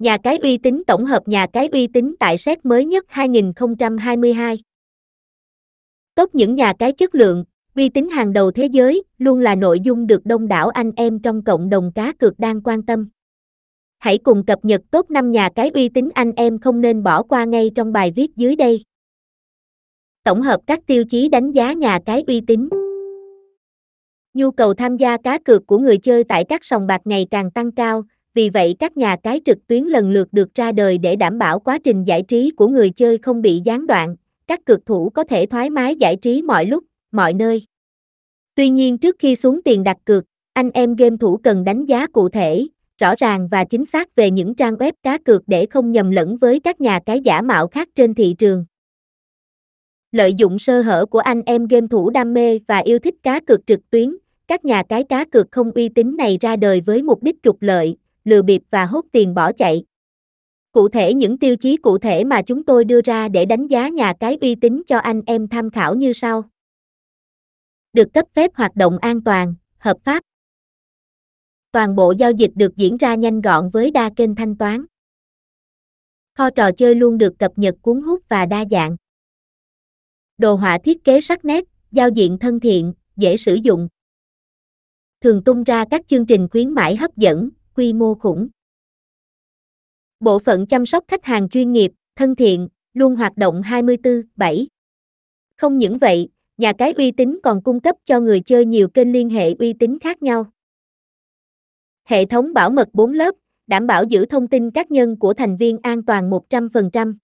Nhà cái uy tín tổng hợp nhà cái uy tín tại xét mới nhất 2022. Tốt những nhà cái chất lượng, uy tín hàng đầu thế giới, luôn là nội dung được đông đảo anh em trong cộng đồng cá cược đang quan tâm. Hãy cùng cập nhật top 5 nhà cái uy tín anh em không nên bỏ qua ngay trong bài viết dưới đây. Tổng hợp các tiêu chí đánh giá nhà cái uy tín. Nhu cầu tham gia cá cược của người chơi tại các sòng bạc ngày càng tăng cao, vì vậy các nhà cái trực tuyến lần lượt được ra đời để đảm bảo quá trình giải trí của người chơi không bị gián đoạn, các cực thủ có thể thoải mái giải trí mọi lúc, mọi nơi. Tuy nhiên trước khi xuống tiền đặt cược, anh em game thủ cần đánh giá cụ thể, rõ ràng và chính xác về những trang web cá cược để không nhầm lẫn với các nhà cái giả mạo khác trên thị trường. Lợi dụng sơ hở của anh em game thủ đam mê và yêu thích cá cược trực tuyến, các nhà cái cá cược không uy tín này ra đời với mục đích trục lợi, lừa bịp và hốt tiền bỏ chạy. Cụ thể những tiêu chí cụ thể mà chúng tôi đưa ra để đánh giá nhà cái uy tín cho anh em tham khảo như sau. Được cấp phép hoạt động an toàn, hợp pháp. Toàn bộ giao dịch được diễn ra nhanh gọn với đa kênh thanh toán. Kho trò chơi luôn được cập nhật cuốn hút và đa dạng. Đồ họa thiết kế sắc nét, giao diện thân thiện, dễ sử dụng. Thường tung ra các chương trình khuyến mãi hấp dẫn, quy mô khủng. Bộ phận chăm sóc khách hàng chuyên nghiệp, thân thiện, luôn hoạt động 24/7. Không những vậy, nhà cái uy tín còn cung cấp cho người chơi nhiều kênh liên hệ uy tín khác nhau. Hệ thống bảo mật 4 lớp, đảm bảo giữ thông tin cá nhân của thành viên an toàn 100%.